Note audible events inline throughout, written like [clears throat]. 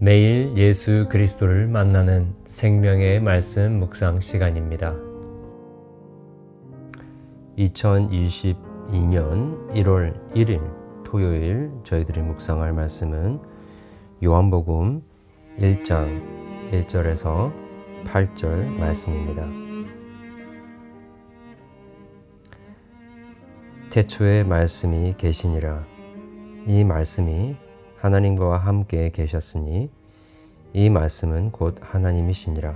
매일 예수 그리스도를 만나는 생명의 말씀 묵상 시간입니다. 2022년 1월 1일 토요일 저희들이 묵상할 말씀은 요한복음 1장 1절에서 8절 말씀입니다. 태초에 말씀이 계시니라 이 말씀이 하나님과 함께 계셨으니 이 말씀은 곧 하나님이시니라.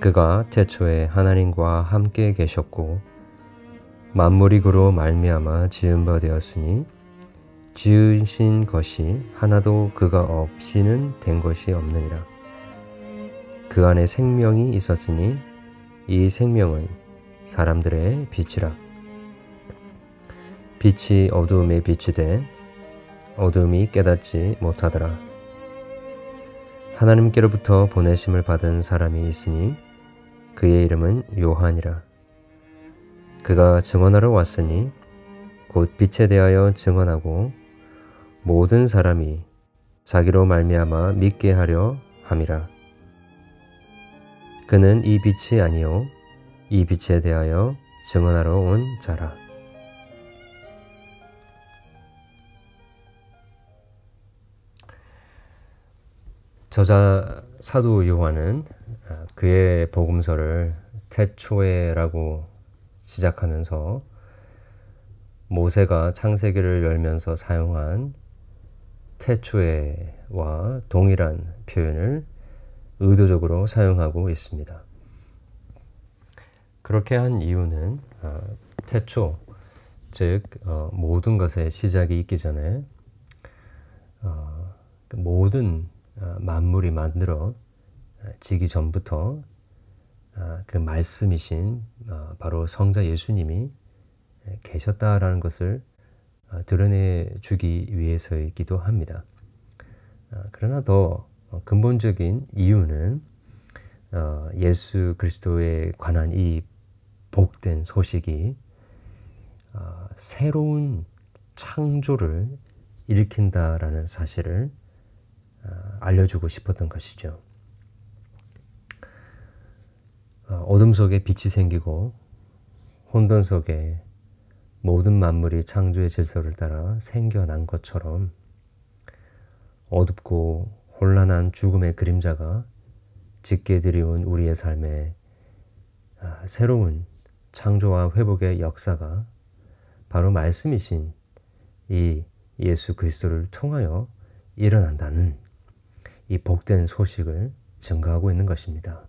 그가 태초에 하나님과 함께 계셨고 만물이 그로 말미암아 지은 바 되었으니 지으신 것이 하나도 그가 없이는 된 것이 없느니라. 그 안에 생명이 있었으니 이 생명은 사람들의 빛이라. 빛이 어두움에 비치되 어둠이 깨닫지 못하더라. 하나님께로부터 보내심을 받은 사람이 있으니 그의 이름은 요한이라. 그가 증언하러 왔으니 곧 빛에 대하여 증언하고 모든 사람이 자기로 말미암아 믿게 하려 함이라. 그는 이 빛이 아니요 이 빛에 대하여 증언하러 온 자라. 저자 사도 요한은 아, 그의 복음서를 태초에라고 시작하면서 모세가 창세기를 열면서 사용한 태초에와 동일한 표현을 의도적으로 사용하고 있습니다. 그렇게 한 이유는 아, 태초, 즉 어, 모든 것의 시작이 있기 전에 어, 그 모든 어, 만물이 만들어 어, 지기 전부터 어, 그 말씀이신 바로 성자 예수님이 계셨다라는 것을 드러내 주기 위해서이기도 합니다. 그러나 더 근본적인 이유는 예수 그리스도에 관한 이 복된 소식이 새로운 창조를 일으킨다라는 사실을 어, 알려주고 싶었던 것이죠. 어, 어둠 속에 빛이 생기고 혼돈 속에 모든 만물이 창조의 질서를 따라 생겨난 것처럼 어둡고 혼란한 죽음의 그림자가 짙게 드리운 우리의 삶에 아, 새로운 창조와 회복의 역사가 바로 말씀이신 이 예수 그리스도를 통하여 일어난다는 이 복된 소식을 증거하고 있는 것입니다.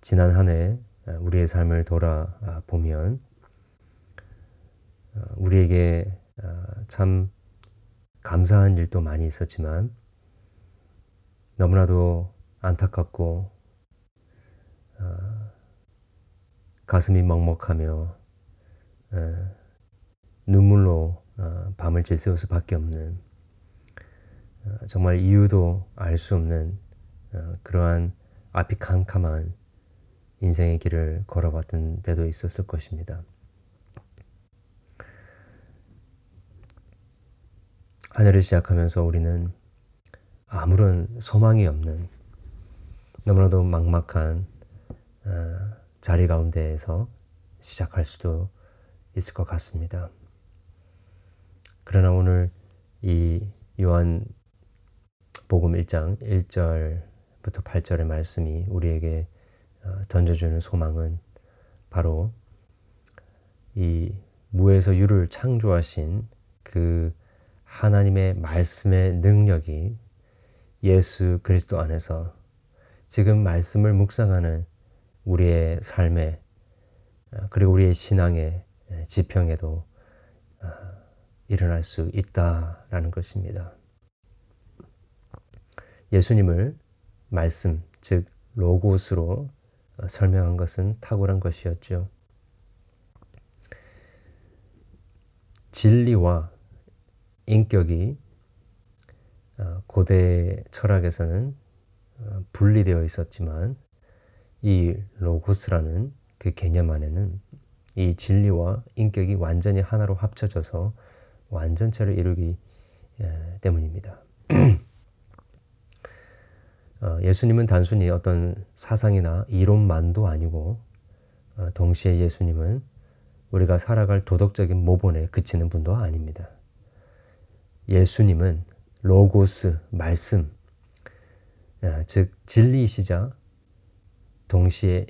지난 한 해 우리의 삶을 돌아보면 어, 우리에게 어, 참 감사한 일도 많이 있었지만 너무나도 안타깝고 어, 가슴이 먹먹하며 눈물로 밤을 질세울 수밖에 없는 어, 정말 이유도 알 수 없는 어, 그러한 앞이 캄캄한 인생의 길을 걸어봤던 때도 있었을 것입니다. 한 해를 시작하면서 우리는 아무런 소망이 없는 너무나도 막막한 어, 자리 가운데에서 시작할 수도 있을 것 같습니다. 그러나 오늘 이 요한 복음 1장 1절부터 8절의 말씀이 우리에게 어, 던져주는 소망은 바로 이 무에서 유를 창조하신 그 하나님의 말씀의 능력이 예수 그리스도 안에서 지금 말씀을 묵상하는 우리의 삶에 어, 그리고 우리의 신앙의 지평에도 어, 일어날 수 있다라는 것입니다. 예수님을 말씀, 즉 로고스로 어, 설명한 것은 탁월한 것이었죠. 진리와 인격이 어, 고대 철학에서는 어, 분리되어 있었지만 이 로고스라는 그 개념 안에는 이 진리와 인격이 완전히 하나로 합쳐져서 완전체를 이루기 때문입니다. [clears throat] 어, 예수님은 단순히 어떤 사상이나 이론만도 아니고 어, 동시에 예수님은 우리가 살아갈 도덕적인 모본에 그치는 분도 아닙니다. 예수님은 로고스, 말씀, 아, 즉 진리이시자 동시에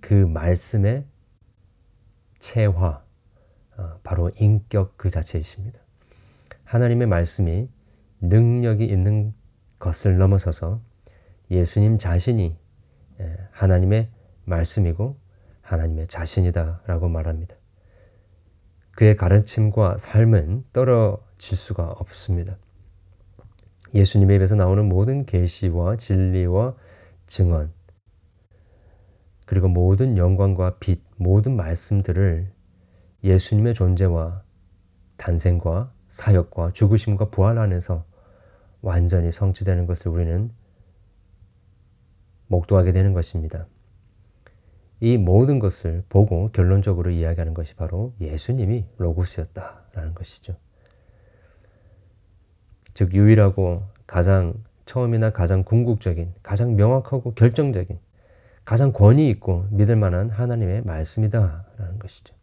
그 말씀의 체화, 아, 바로 인격 그 자체이십니다. 하나님의 말씀이 능력이 있는 것을 넘어서서 예수님 자신이 하나님의 말씀이고 하나님의 자신이다라고 말합니다. 그의 가르침과 삶은 떨어질 수가 없습니다. 예수님의 입에서 나오는 모든 계시와 진리와 증언 그리고 모든 영광과 빛, 모든 말씀들을 예수님의 존재와 탄생과 사역과 죽으심과 부활 안에서 완전히 성취되는 것을 우리는 목도하게 되는 것입니다. 이 모든 것을 보고 결론적으로 이야기하는 것이 바로 예수님이 로고스였다라는 것이죠. 즉 유일하고 가장 처음이나 가장 궁극적인, 가장 명확하고 결정적인, 가장 권위 있고 믿을 만한 하나님의 말씀이다라는 것이죠.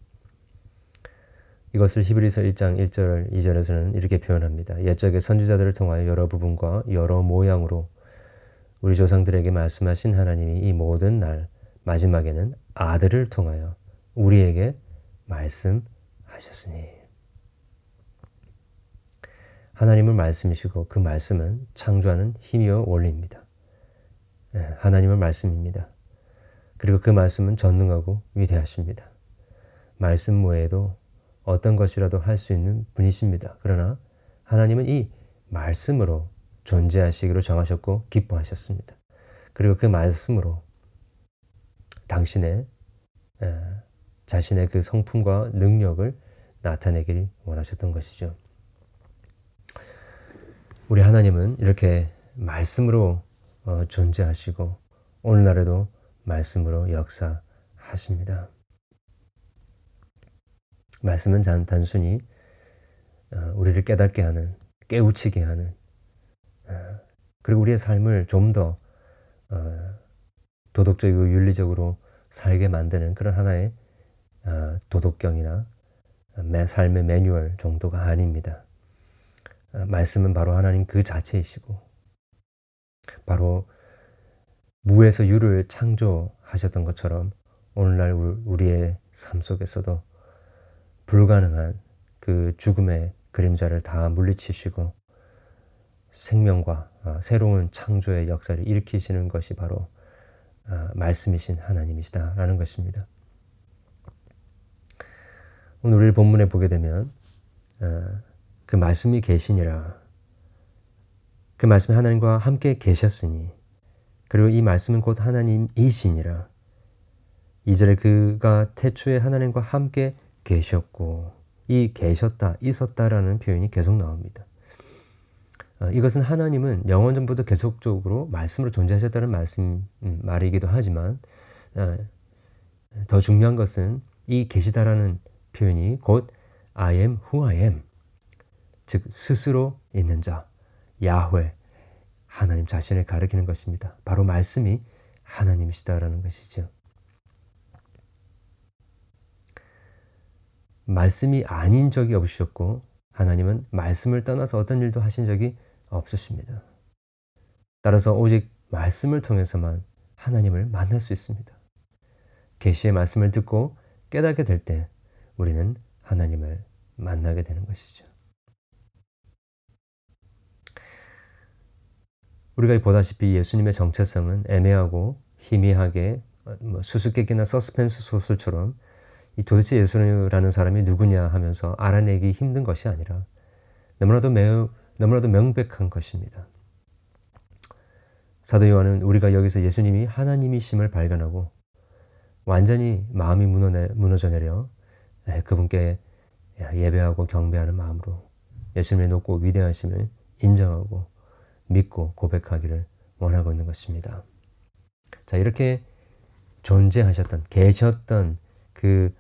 이것을 히브리서 1장 1절 2절에서는 이렇게 표현합니다. 옛적의 선지자들을 통하여 여러 부분과 여러 모양으로 우리 조상들에게 말씀하신 하나님이 이 모든 날 마지막에는 아들을 통하여 우리에게 말씀하셨으니 하나님을 말씀이시고 그 말씀은 창조하는 힘이요 원리입니다. 예, 하나님의 말씀입니다. 그리고 그 말씀은 전능하고 위대하십니다. 말씀 외에도 어떤 것이라도 할 수 있는 분이십니다. 그러나 하나님은 이 말씀으로 존재하시기로 정하셨고 기뻐하셨습니다. 그리고 그 말씀으로 당신의 자신의 그 성품과 능력을 나타내길 원하셨던 것이죠. 우리 하나님은 이렇게 말씀으로 어, 존재하시고 오늘날에도 말씀으로 역사하십니다. 말씀은 단순히 어, 우리를 깨닫게 하는, 깨우치게 하는, 어, 그리고 우리의 삶을 좀 더 도덕적이고 윤리적으로 살게 만드는 그런 하나의 도덕경이나 삶의 매뉴얼 정도가 아닙니다. 어, 말씀은 바로 하나님 그 자체이시고 바로 무에서 유를 창조하셨던 것처럼 오늘날 우리의 삶 속에서도 불가능한 그 죽음의 그림자를 다 물리치시고 생명과 어, 새로운 창조의 역사를 일으키시는 것이 바로 어, 말씀이신 하나님이시다라는 것입니다. 오늘 우리 본문에 보게 되면 그 말씀이 계시니라. 그 말씀이 하나님과 함께 계셨으니 그리고 이 말씀은 곧 하나님이시니라. 이절에 그가 태초에 하나님과 함께 계셨고 이 계셨다, 있었다라는 표현이 계속 나옵니다. 어, 이것은 하나님은 영원 전부터 계속적으로 말씀으로 존재하셨다는 말씀 음, 말이기도 하지만 어, 더 중요한 것은 이 계시다라는 표현이 곧 I am who I am 즉 스스로 있는 자 야훼 하나님 자신을 가리키는 것입니다. 바로 말씀이 하나님이시다라는 것이죠. 말씀이 아닌 적이 없으셨고 하나님은 말씀을 떠나서 어떤 일도 하신 적이 없으십니다. 따라서 오직 말씀을 통해서만 하나님을 만날 수 있습니다. 계시의 말씀을 듣고 깨닫게 될 때 우리는 하나님을 만나게 되는 것이죠. 우리가 보다시피 예수님의 정체성은 애매하고 희미하게 뭐 수수께끼나 서스펜스 소설처럼 이 도대체 예수라는 사람이 누구냐 하면서 알아내기 힘든 것이 아니라 너무나도 매우 너무나도 명백한 것입니다. 사도 요한은 우리가 여기서 예수님이 하나님이심을 발견하고 완전히 마음이 무너져 내려 그분께 예배하고 경배하는 마음으로 예수님의 높고 위대하심을 인정하고 믿고 고백하기를 원하고 있는 것입니다. 자, 이렇게 존재하셨던, 계셨던 그,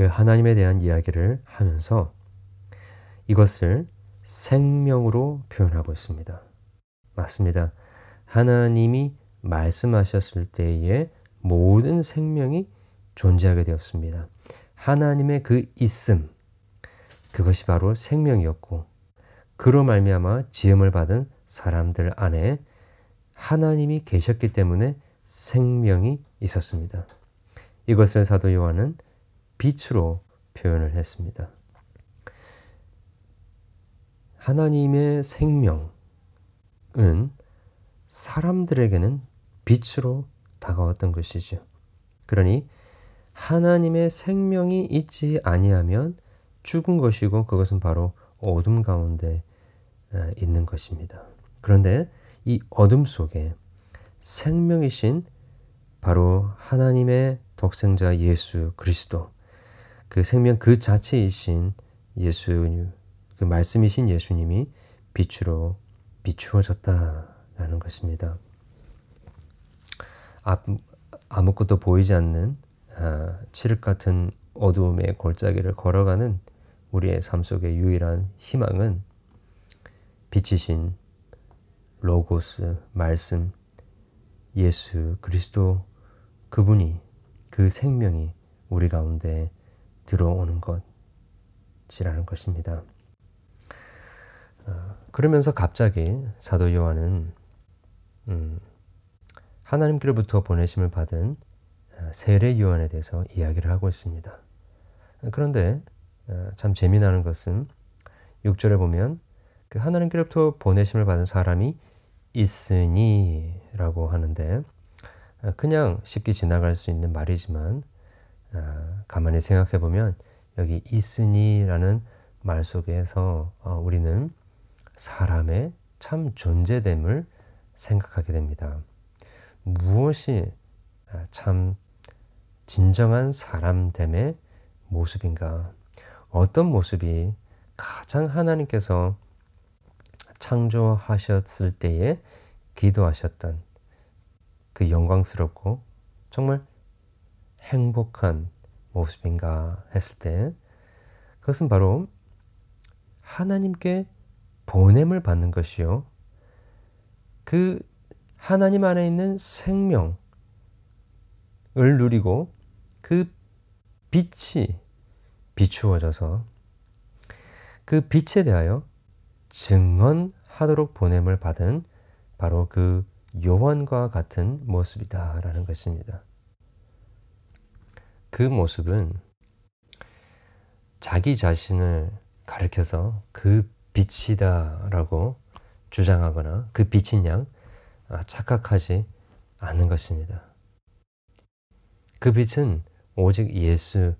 그 하나님에 대한 이야기를 하면서 이것을 생명으로 표현하고 있습니다. 맞습니다. 하나님이 말씀하셨을 때에 모든 생명이 존재하게 되었습니다. 하나님의 그 있음 그것이 바로 생명이었고 그로 말미암아 지음을 받은 사람들 안에 하나님이 계셨기 때문에 생명이 있었습니다. 이것을 사도 요한은 빛으로 표현을 했습니다. 하나님의 생명은 사람들에게는 빛으로 다가왔던 것이죠. 그러니 하나님의 생명이 있지 아니하면 죽은 것이고 그것은 바로 어둠 가운데 있는 것입니다. 그런데 이 어둠 속에 생명이신 바로 하나님의 독생자 예수 그리스도 그 생명 그 자체이신 예수 그 말씀이신 예수님이 빛으로 비추어졌다라는 것입니다. 아무것도 보이지 않는 아, 칠흑 같은 어두움의 골짜기를 걸어가는 우리의 삶 속의 유일한 희망은 빛이신 로고스 말씀 예수 그리스도 그분이 그 생명이 우리 가운데 들어오는 것이라는 것입니다. 어, 그러면서 갑자기 사도 요한은 음, 하나님께로부터 보내심을 받은 어, 세례 요한에 대해서 이야기를 하고 있습니다. 그런데 어, 참 재미나는 것은 6절에 보면 그 하나님께로부터 보내심을 받은 사람이 있으니라고 하는데 어, 그냥 쉽게 지나갈 수 있는 말이지만 가만히 생각해 보면 여기 있으니라는 말 속에서 우리는 사람의 참 존재됨을 생각하게 됩니다. 무엇이 참 진정한 사람됨의 모습인가? 어떤 모습이 가장 하나님께서 창조하셨을 때에 기도하셨던 그 영광스럽고 정말 행복한 모습인가 했을 때 그것은 바로 하나님께 보냄을 받는 것이요. 그 하나님 안에 있는 생명을 누리고 그 빛이 비추어져서 그 빛에 대하여 증언하도록 보냄을 받은 바로 그 요한과 같은 모습이다라는 것입니다. 그 모습은 자기 자신을 가리켜서 그 빛이다라고 주장하거나 그 빛인 양 착각하지 않는 것입니다. 그 빛은 오직 예수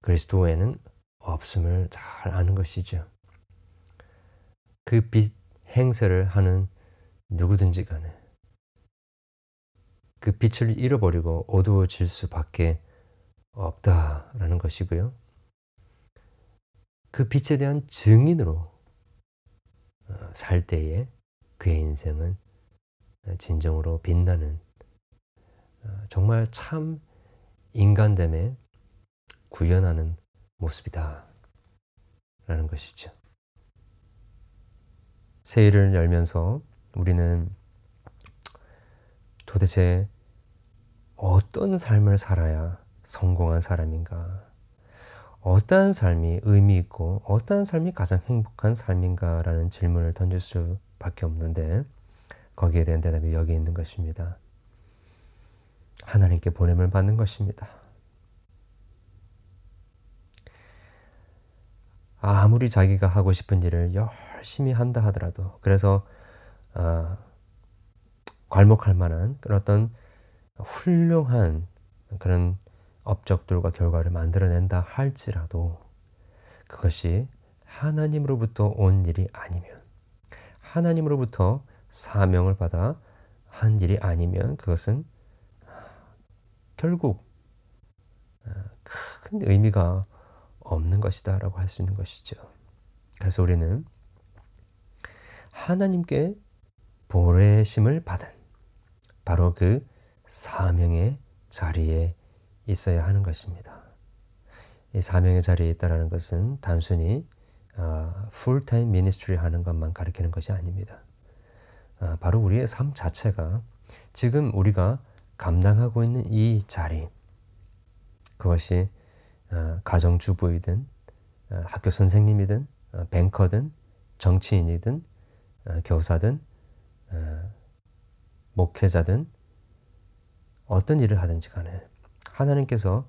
그리스도에는 없음을 잘 아는 것이죠. 그 빛 행세를 하는 누구든지 간에 그 빛을 잃어버리고 어두워질 수밖에 없다라는 것이고요. 그 빛에 대한 증인으로 어, 살 때에 그의 인생은 진정으로 빛나는 어, 정말 참 인간됨에 구현하는 모습이다. 라는 것이죠. 세일을 열면서 우리는 도대체 어떤 삶을 살아야 성공한 사람인가? 어떠한 삶이 의미 있고 어떠한 삶이 가장 행복한 삶인가라는 질문을 던질 수밖에 없는데 거기에 대한 대답이 여기 있는 것입니다. 하나님께 보냄을 받는 것입니다. 아무리 자기가 하고 싶은 일을 열심히 한다 하더라도 그래서 어, 괄목할 만한 그런 어떤 훌륭한 그런 업적들과 결과를 만들어낸다 할지라도 그것이 하나님으로부터 온 일이 아니면 하나님으로부터 사명을 받아 한 일이 아니면 그것은 결국 어, 큰 의미가 없는 것이다 라고 할 수 있는 것이죠. 그래서 우리는 하나님께 보내심을 받은 바로 그 사명의 자리에 있어야 하는 것입니다. 이 사명의 자리에 있다는 것은 단순히 full-time ministry 하는 것만 가리키는 것이 아닙니다. 아, 바로 우리의 삶 자체가 지금 우리가 감당하고 있는 이 자리 그것이 아, 가정주부이든 아, 학교 선생님이든 뱅커든 정치인이든 교사든 목회자든 어떤 일을 하든지 간에 하나님께서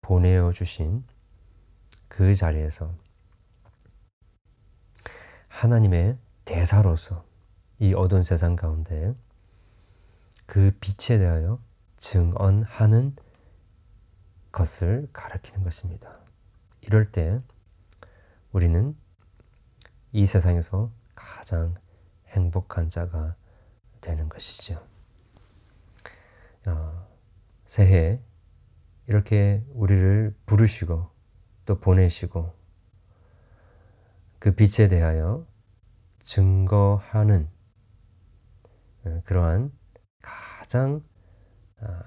보내어 주신 그 자리에서 하나님의 대사로서 이 어두운 세상 가운데 그 빛에 대하여 증언하는 것을 가르치는 것입니다. 이럴 때 우리는 이 세상에서 가장 행복한 자가 되는 것이죠. 어, 새해 이렇게 우리를 부르시고 또 보내시고 그 빛에 대하여 증거하는 어, 그러한 가장 아,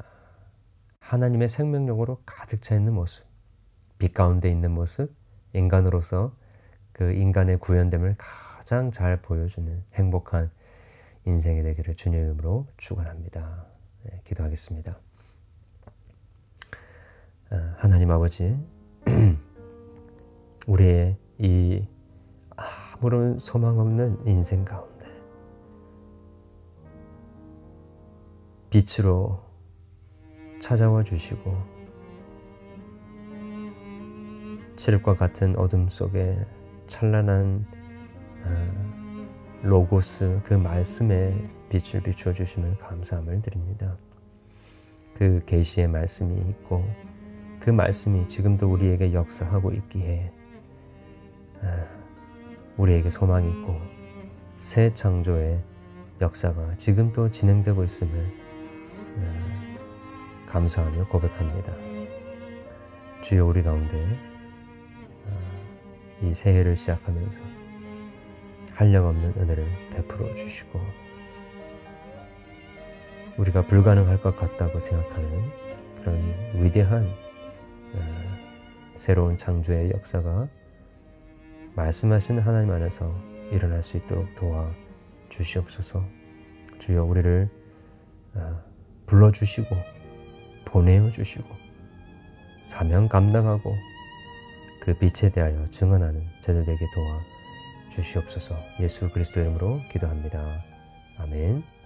하나님의 생명력으로 가득 차 있는 모습, 빛 가운데 있는 모습, 인간으로서 그 인간의 구현됨을 가장 잘 보여주는 행복한 인생이 되기를 주님의 이름으로 축원합니다. 네, 기도하겠습니다. 아, 하나님 아버지, [clears throat] 우리의 이 아무런 소망 없는 인생 가운데 빛으로 찾아와 주시고 칠흑과 같은 어둠 속에 찬란한 아, 로고스 그 말씀에 빛을 비추어 주심을 감사함을 드립니다. 그 계시의 말씀이 있고 그 말씀이 지금도 우리에게 역사하고 있기에 아, 우리에게 소망이 있고 새 창조의 역사가 지금도 진행되고 있음을 아, 감사하며 고백합니다. 주여 우리 가운데 아, 이 새해를 시작하면서 한량없는 은혜를 베풀어 주시고 우리가 불가능할 것 같다고 생각하는 그런 위대한 새로운 창조의 역사가 말씀하신 하나님 안에서 일어날 수 있도록 도와 주시옵소서. 주여 우리를 아, 불러 주시고 보내어 주시고 사명 감당하고 그 빛에 대하여 증언하는 저들에게 도와 주시옵소서. 예수 그리스도 이름으로 기도합니다. 아멘.